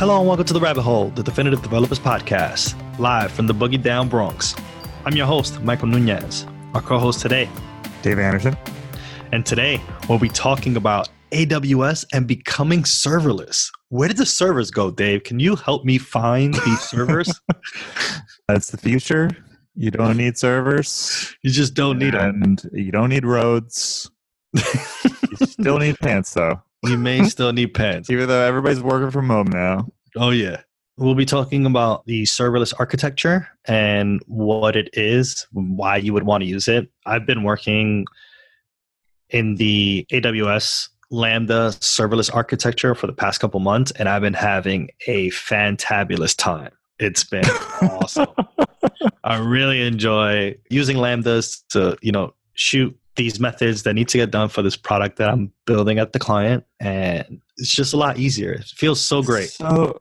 Hello and welcome to the Rabbit Hole, the Definitive Developers Podcast, live from the Boogie Down Bronx. I'm your host, Michael Nunez. Our co-host today, Dave Anderson. And today we'll be talking about AWS and becoming serverless. Where did the servers go, Dave? Can you help me find these servers? That's the future. You don't need servers. You just don't need them. And you don't need roads. you still need pants, though. You may still need pants. Even though everybody's working from home now. Oh, yeah. We'll be talking about the serverless architecture and what it is, why you would want to use it. I've been working in the AWS Lambda serverless architecture for the past couple months, and I've been having a fantabulous time. It's been awesome. I really enjoy using lambdas to, you know, shoot these methods that need to get done for this product that I'm building at the client. And it's just a lot easier. It feels so great. So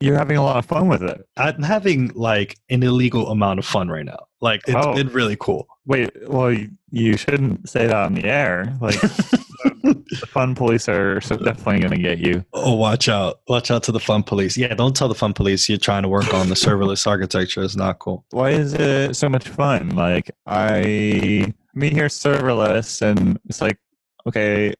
you're having a lot of fun with it. I'm having like an illegal amount of fun right now. Like it's Oh. been really cool. Wait, well, you, shouldn't say that on the air. Like, the fun police are so definitely going to get you. Oh, watch out. Watch out to the fun police. Yeah, don't tell the fun police you're trying to work on the serverless architecture. It's not cool. Why is it so much fun? Like, I me here serverless, and it's like, okay,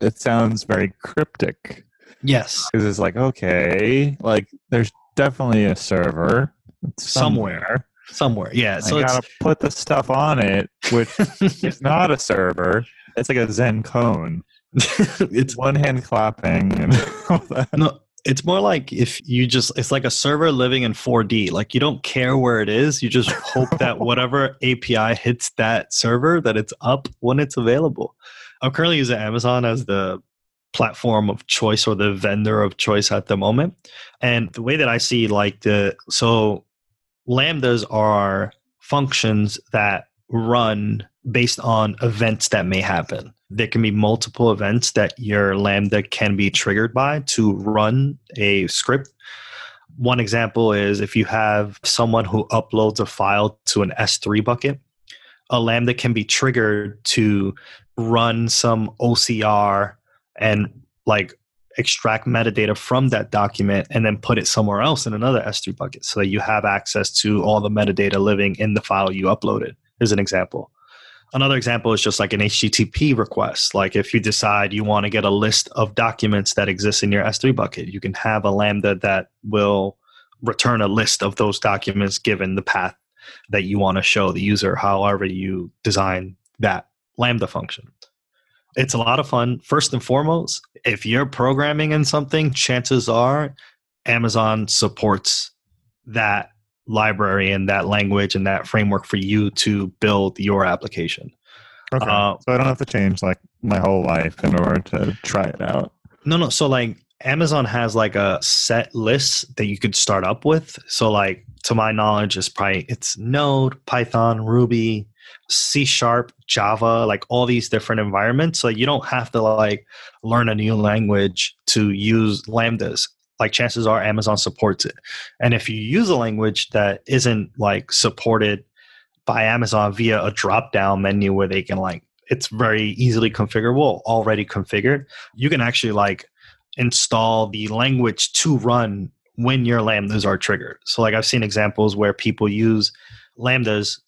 it sounds very cryptic. Yes. because it's like okay like there's definitely a server Somewhere. Somewhere. Yeah. So i gotta put the stuff on it which is not a server it's like a zen koan it's one hand clapping and all that. No, it's more like if you just it's like a server living in 4D. Like you don't care where it is. You just hope that whatever API hits that server that it's up when it's available. I'm currently using Amazon as the platform of choice or the vendor of choice at the moment. And the way that I see like the so lambdas are functions that run based on events that may happen. There can be multiple events that your Lambda can be triggered by to run a script. One example is if you have someone who uploads a file to an S3 bucket, a Lambda can be triggered to run some OCR and like extract metadata from that document and then put it somewhere else in another S3 bucket so that you have access to all the metadata living in the file you uploaded, is an example. Another example is just like an HTTP request. Like if you decide you want to get a list of documents that exist in your S3 bucket, you can have a Lambda that will return a list of those documents given the path that you want to show the user, however you design that Lambda function. It's a lot of fun. First and foremost, if you're programming in something, chances are Amazon supports that library and that language and that framework for you to build your application. okay Uh, so i don't have to change like my whole life in order to try it out No, no. So like Amazon has like a set list that you could start up with. So like to my knowledge, it's probably it's Node, Python, Ruby, C Sharp, Java, like all these different environments. So you don't have to like learn a new language to use lambdas. Like chances are Amazon supports it. And if you use a language that isn't like supported by Amazon via a drop down menu where they can like it's very easily configurable, already configured, you can actually like install the language to run when your lambdas are triggered. So like I've seen examples where people use lambdas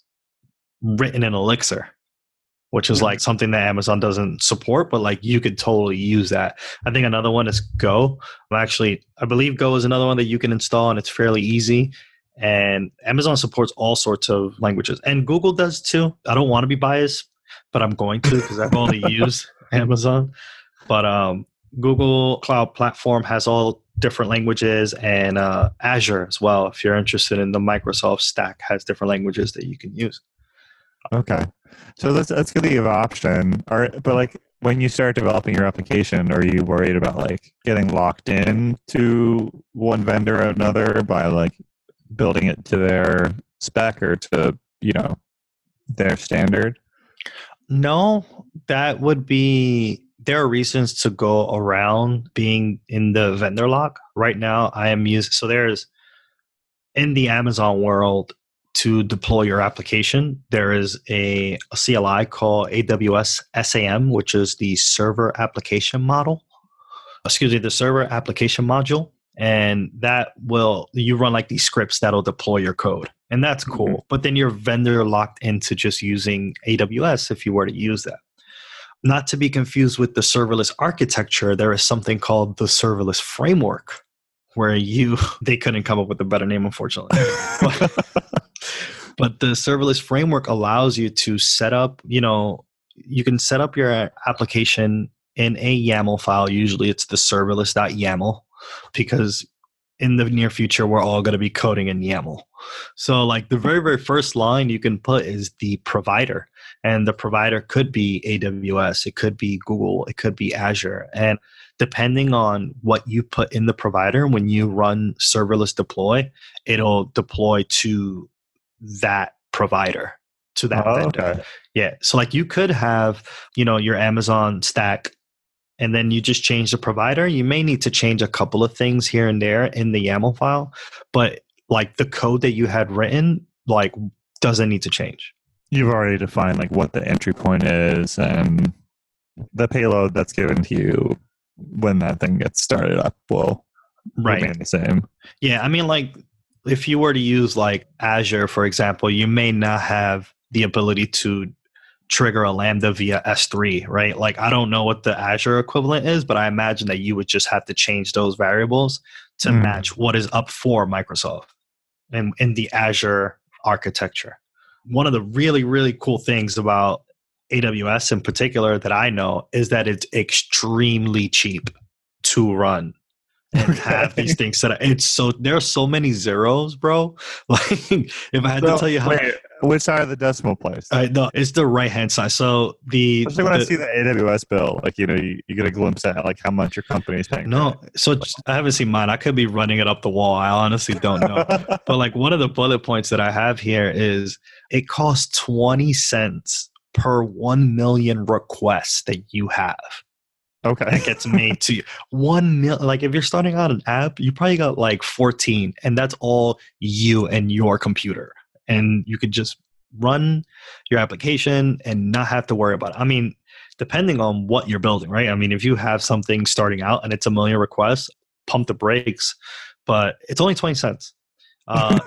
written in Elixir, which is like something that Amazon doesn't support, but like you could totally use that. I think another one is Go. I'm actually I believe Go is another one that you can install and it's fairly easy. And Amazon supports all sorts of languages. And Google does too. I don't want to be biased, but I'm going to because I've only used Amazon. But um Google Cloud Platform has all different languages and uh, Azure as well. If you're interested in the Microsoft stack, has different languages that you can use. Okay so that's that's gonna give option or but like when you start developing your application are you worried about like getting locked in to one vendor or another by like building it to their spec or to you know their standard No, that would be. There are reasons to go around being in the vendor lock. Right now, I am using. So there's in the Amazon world to deploy your application. There is a, a CLI called AWS SAM, which is the Server Application Model. Excuse me, the Server Application Module. and that will you run like these scripts that'll deploy your code and that's cool mm-hmm. but then you're vendor locked into just using aws if you were to use that not to be confused with the serverless architecture there is something called the serverless framework where you they couldn't come up with a better name unfortunately but, the serverless framework allows you to set up you know you can set up your application in a YAML file. Usually it's the serverless.yaml because in the near future we're all going to be coding in YAML. So like the very very first line you can put is the provider and the provider could be AWS, it could be Google, it could be Azure and depending on what you put in the provider when you run serverless deploy, it'll deploy to that provider to that oh, vendor. Okay. Yeah. So like you could have, you know, your Amazon stack and then you just change the provider. You may need to change a couple of things here and there in the YAML file, but like the code that you had written, like doesn't need to change. You've already defined like what the entry point is and the payload that's given to you when that thing gets started up will right. remain the same. Yeah, I mean like if you were to use like Azure, for example, you may not have the ability to trigger a Lambda via S3, right? Like, I don't know what the Azure equivalent is, but I imagine that you would just have to change those variables to mm. match what is up for Microsoft and in the Azure architecture. One of the really, really cool things about AWS in particular that I know is that it's extremely cheap to run and have these things set up. It's so there are so many zeros, bro. Like if I had so, to tell you how wait, which side of the decimal place? Uh, no, it's the right hand side. So the especially when the, I see the AWS bill, like you know, you, you, get a glimpse at like how much your company is paying. No, so I haven't seen mine. I could be running it up the wall. I honestly don't know. but like one of the bullet points that I have here is it costs twenty cents per one million requests that you have. Okay. That gets me to you. One mil like if you're starting out an app, you probably got like 14, and that's all you and your computer. And you could just run your application and not have to worry about it. I mean, depending on what you're building, right? I mean, if you have something starting out and it's a million requests, pump the brakes, but it's only 20 cents. Uh,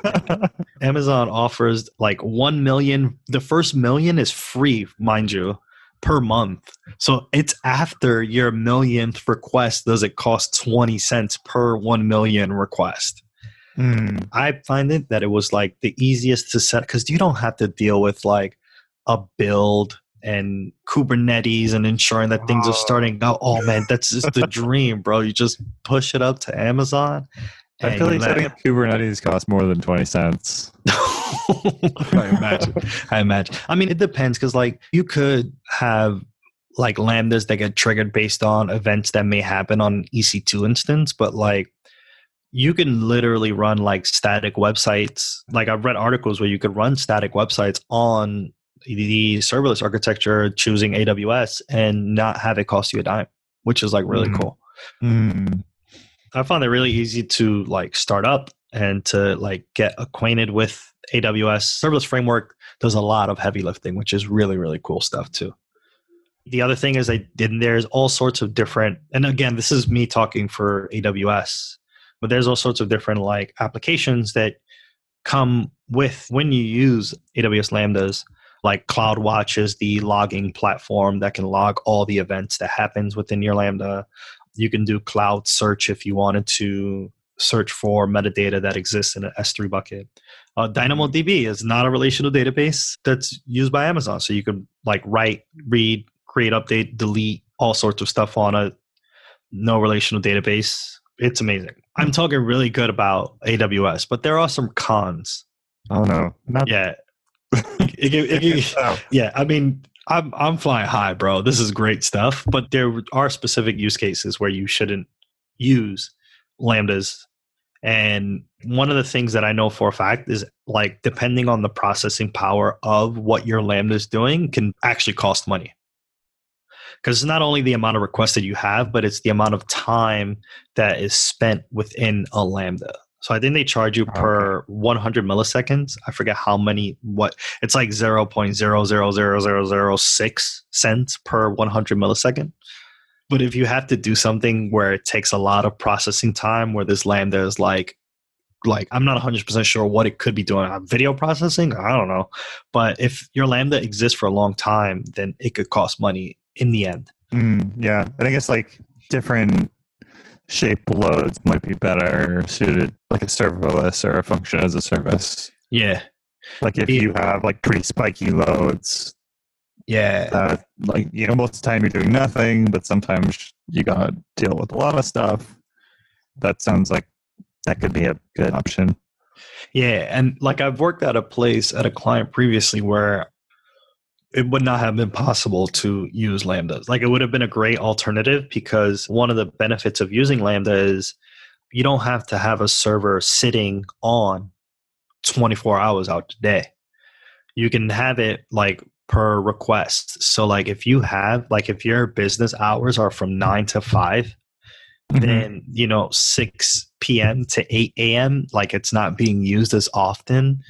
Amazon offers like 1 million. The first million is free, mind you per month. So it's after your millionth request does it cost 20 cents per 1 million request. Mm. I find it that it was like the easiest to set because you don't have to deal with like a build and Kubernetes and ensuring that things are starting out. Oh man, that's just the dream, bro. You just push it up to Amazon I feel like setting up Kubernetes costs more than 20 cents. I imagine. I imagine. I mean, it depends because, like, you could have like lambdas that get triggered based on events that may happen on EC2 instance, but like, you can literally run like static websites. Like, I've read articles where you could run static websites on the serverless architecture choosing AWS and not have it cost you a dime, which is like really mm. cool. Mm. I found it really easy to like start up and to like get acquainted with AWS. Serverless framework does a lot of heavy lifting, which is really, really cool stuff too. The other thing is I did there's all sorts of different and again, this is me talking for AWS, but there's all sorts of different like applications that come with when you use AWS Lambdas like CloudWatch is the logging platform that can log all the events that happens within your Lambda. You can do cloud search if you wanted to search for metadata that exists in an S3 bucket. Uh, DynamoDB is not a relational database that's used by Amazon. So you can like write, read, create, update, delete all sorts of stuff on a no relational database. It's amazing. I'm talking really good about AWS, but there are some cons. Oh no, not yeah. it, it, it, yeah, I mean, I'm I'm flying high, bro. This is great stuff, but there are specific use cases where you shouldn't use lambdas. And one of the things that I know for a fact is like depending on the processing power of what your lambda is doing can actually cost money. Because it's not only the amount of requests that you have, but it's the amount of time that is spent within a lambda. So I think they charge you per 100 milliseconds. I forget how many. What it's like 0.0000006 cents per 100 millisecond. But if you have to do something where it takes a lot of processing time, where this Lambda is like, like I'm not 100% sure what it could be doing. Video processing? I don't know. But if your Lambda exists for a long time, then it could cost money in the end. Mm, yeah, I think it's like different shape loads might be better suited, like a serverless or a function as a service. Yeah. Like if you have like pretty spiky loads, Yeah. uh, like you know, most of the time you're doing nothing, but sometimes you gotta deal with a lot of stuff. That sounds like that could be a good option. Yeah, and like I've worked at a place at a client previously where it would not have been possible to use lambdas. Like it would have been a great alternative because one of the benefits of using lambda is you don't have to have a server sitting on 24 hours out a day. You can have it like per request. So like if you have like if your business hours are from 9 to 5 Mhm. then you know 6 p.m to 8 a.m like it's not being used as often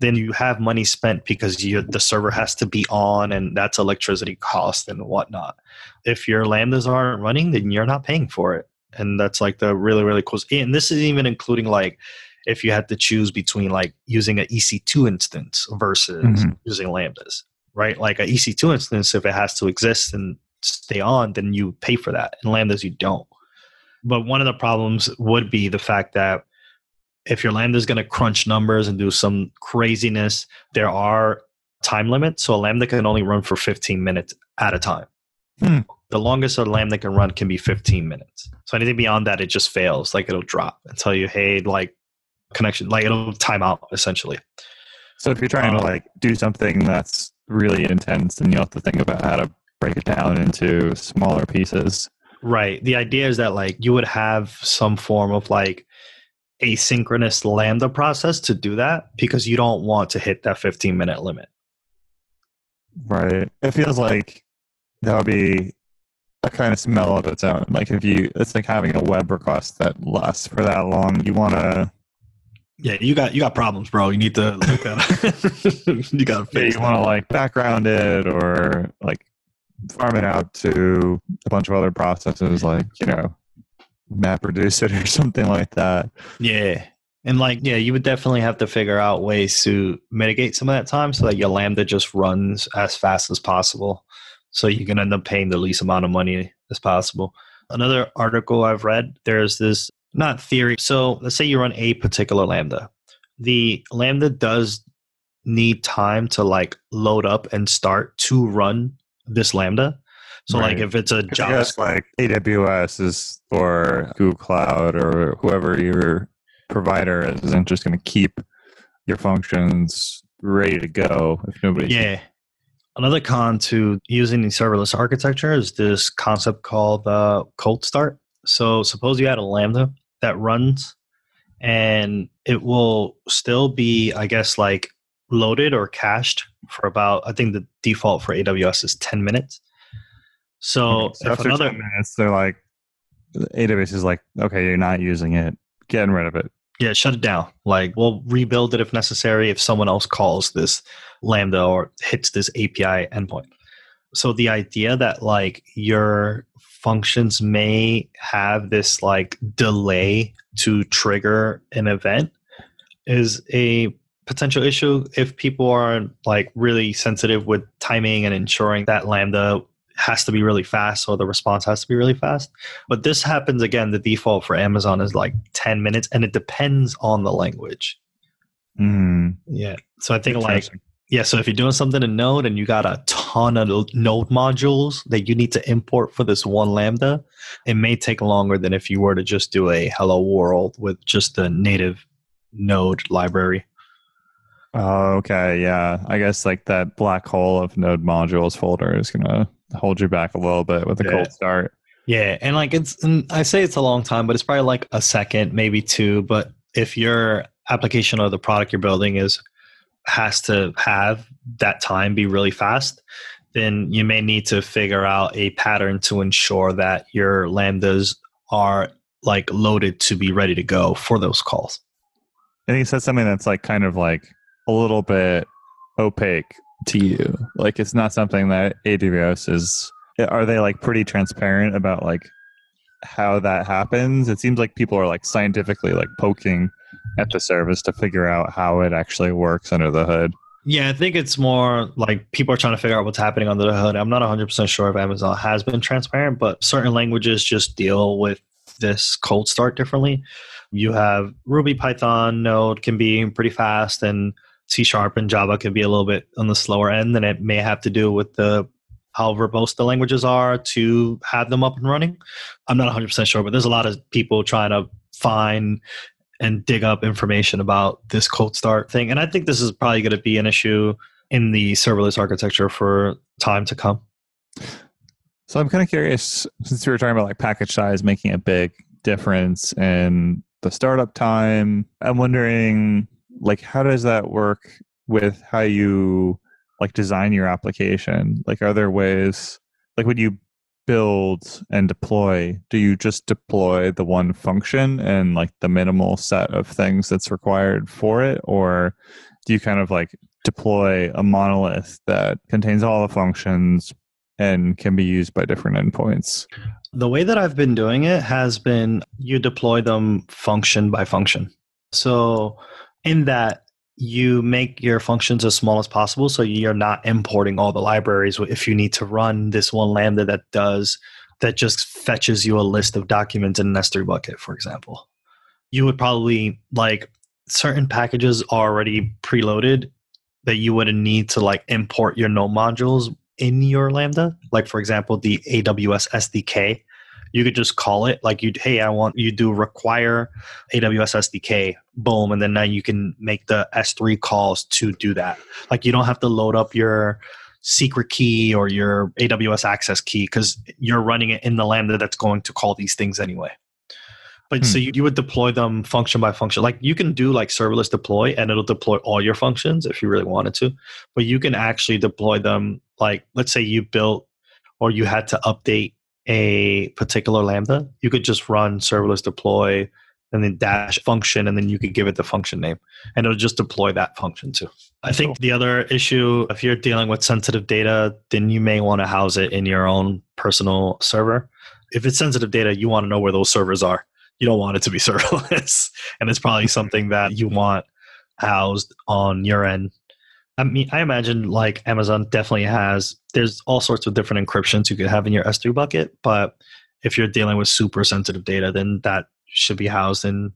then you have money spent because you, the server has to be on and that's electricity cost and whatnot. If your lambdas aren't running then you're not paying for it. And that's like the really really cool and this is even including like if you had to choose between like using an ec2 instance versus Mhm. using lambdas right? Like an ec2 instance if it has to exist and stay on then you pay for that. And lambdas you don't. But one of the problems would be the fact that if your lambda is going to crunch numbers and do some craziness, there are time limits. So a lambda can only run for 15 minutes at a time. Hmm. The longest a lambda can run can be 15 minutes. So anything beyond that, it just fails. Like it'll drop and tell you, hey, like connection, like it'll time out essentially. So if you're trying to Um, like do something that's really intense, then you'll have to think about how to break it down into smaller pieces. Right. The idea is that like you would have some form of like asynchronous lambda process to do that because you don't want to hit that 15 minute limit. Right. It feels like that would be a kind of smell of its own. Like if you, it's like having a web request that lasts for that long. You want to, Yeah, you got you got problems, bro. You need to look at you got to face you want to like background it or like farm it out to a bunch of other processes, like you know, map reduce it or something like that. Yeah. And like, yeah, you would definitely have to figure out ways to mitigate some of that time so that your Lambda just runs as fast as possible. So you can end up paying the least amount of money as possible. Another article I've read, there's this not theory. So let's say you run a particular Lambda. The Lambda does need time to like load up and start to run this Lambda. So like if it's a guess like AWS is or Google Cloud or whoever your provider is, isn't just going to keep your functions ready to go if nobody. Yeah. Another con to using the serverless architecture is this concept called uh, cold start. So suppose you had a Lambda that runs and it will still be, I guess, like loaded or cached for about, I think the default for AWS is 10 minutes. So, So after another, 10 minutes, they're like, AWS is like, okay, you're not using it, getting rid of it. yeah, shut it down. Like we'll rebuild it if necessary if someone else calls this Lambda or hits this API endpoint. So the idea that like your functions may have this like delay to trigger an event is a potential issue if people are like really sensitive with timing and ensuring that lambda has to be really fast or the response has to be really fast. But this happens again the default for amazon is like 10 minutes and it depends on the language. Mm, yeah. So i think like yeah, so if you're doing something in Node and you got a ton of Node modules that you need to import for this one Lambda, it may take longer than if you were to just do a hello world with just the native Node library. Oh, okay, yeah. I guess like that black hole of node modules folder is gonna hold you back a little bit with a Yeah. cold start. Yeah, and like it's, and I say it's a long time, but it's probably like a second, maybe two. But if your application or the product you're building is has to have that time be really fast, then you may need to figure out a pattern to ensure that your lambdas are like loaded to be ready to go for those calls. And he said something that's like kind of like a little bit opaque to you. Like it's not something that AWS is Are they like pretty transparent about like how that happens? It seems like people are like scientifically like poking at the service to figure out how it actually works under the hood. Yeah, I think it's more like people are trying to figure out what's happening under the hood. I'm not 100% sure if Amazon has been transparent, but certain languages just deal with this cold start differently. You have Ruby, Python, Node can be pretty fast, and C Sharp and Java can be a little bit on the slower end. And it may have to do with the how verbose the languages are to have them up and running. I'm not 100% sure, but there's a lot of people trying to find and dig up information about this cold start thing. And I think this is probably going to be an issue in the serverless architecture for time to come. So I'm kind of curious, since we were talking about like package size making a big difference in the startup time, I'm wondering like how does that work with how you like design your application? Like are there ways like when you build and deploy, do you just deploy the one function and like the minimal set of things that's required for it? Or do you kind of like deploy a monolith that contains all the functions and can be used by different endpoints? The way that I've been doing it has been you deploy them function by function. So, in that, you make your functions as small as possible so you're not importing all the libraries if you need to run this one lambda that does that just fetches you a list of documents in an s3 bucket for example you would probably like certain packages already preloaded that you wouldn't need to like import your node modules in your Lambda. Like for example, the AWS SDK, you could just call it like you hey, I want you do require AWS SDK, boom, and then now you can make the S3 calls to do that. Like you don't have to load up your secret key or your AWS access key because you're running it in the Lambda that's going to call these things anyway. But hmm. so you, you would deploy them function by function. Like you can do like serverless deploy and it'll deploy all your functions if you really wanted to. But you can actually deploy them like let's say you built or you had to update a particular lambda, you could just run serverless deploy and then dash function and then you could give it the function name and it'll just deploy that function too. I think the other issue if you're dealing with sensitive data, then you may want to house it in your own personal server. If it's sensitive data, you want to know where those servers are you don't want it to be serverless. and it's probably something that you want housed on your end. I mean, I imagine like Amazon definitely has, there's all sorts of different encryptions you could have in your S3 bucket. But if you're dealing with super sensitive data, then that should be housed in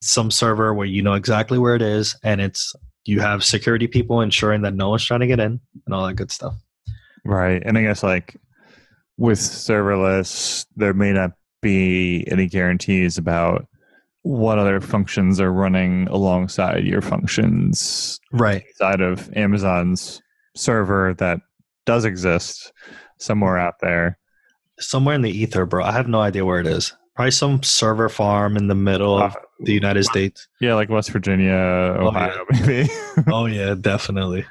some server where you know exactly where it is and it's you have security people ensuring that no one's trying to get in and all that good stuff. Right. And I guess like with serverless, there may not be any guarantees about what other functions are running alongside your functions right inside of Amazon's server that does exist somewhere out there. Somewhere in the ether, bro. I have no idea where it is. Probably some server farm in the middle of the United States. Yeah, like West Virginia, Ohio, oh, yeah. maybe. oh yeah, definitely.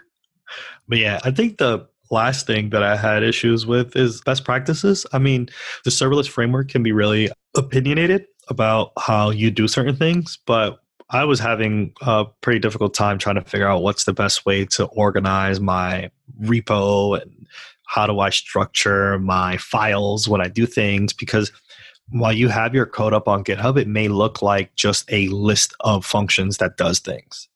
But yeah, I think the last thing that I had issues with is best practices. I mean, the serverless framework can be really opinionated about how you do certain things, but I was having a pretty difficult time trying to figure out what's the best way to organize my repo and how do I structure my files when I do things because while you have your code up on GitHub, it may look like just a list of functions that does things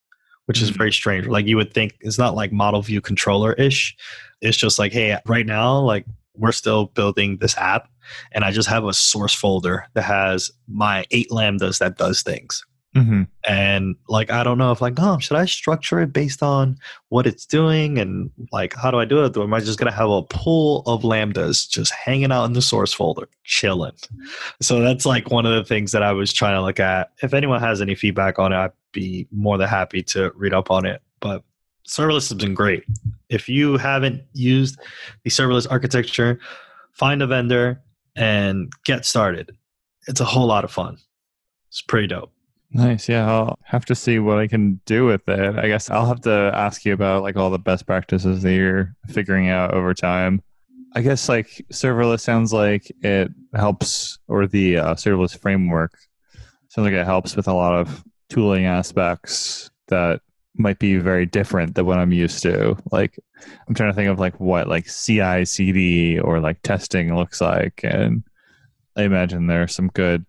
which is mm-hmm. very strange. Like you would think it's not like model view controller ish. It's just like, hey, right now, like we're still building this app and I just have a source folder that has my eight lambdas that does things. Mm-hmm. And like, I don't know if like, oh, should I structure it based on what it's doing? And like, how do I do it? Or am I just going to have a pool of lambdas just hanging out in the source folder, chilling? So that's like one of the things that I was trying to look at. If anyone has any feedback on it, I'd be more than happy to read up on it. But serverless has been great. If you haven't used the serverless architecture, find a vendor and get started. It's a whole lot of fun. It's pretty dope. Nice. Yeah, I'll have to see what I can do with it. I guess I'll have to ask you about like all the best practices that you're figuring out over time. I guess like serverless sounds like it helps, or the uh, serverless framework sounds like it helps with a lot of tooling aspects that might be very different than what I'm used to. Like I'm trying to think of like what like CI CD or like testing looks like and I imagine there are some good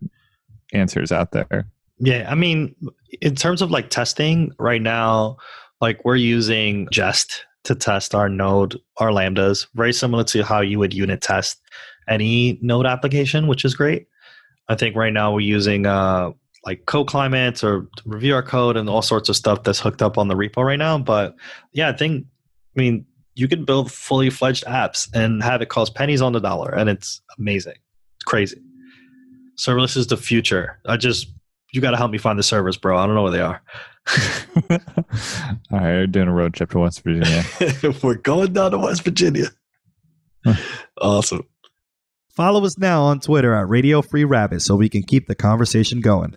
answers out there. Yeah, I mean, in terms of like testing right now, like we're using Jest to test our node, our lambdas, very similar to how you would unit test any node application, which is great. I think right now we're using uh, like CodeClimate or review our code and all sorts of stuff that's hooked up on the repo right now. But yeah, I think, I mean, you can build fully fledged apps and have it cost pennies on the dollar, and it's amazing. It's crazy. Serverless is the future. I just, you got to help me find the servers, bro. I don't know where they are. All right, we're doing a road trip to West Virginia. We're going down to West Virginia. awesome. Follow us now on Twitter at Radio Free Rabbit so we can keep the conversation going.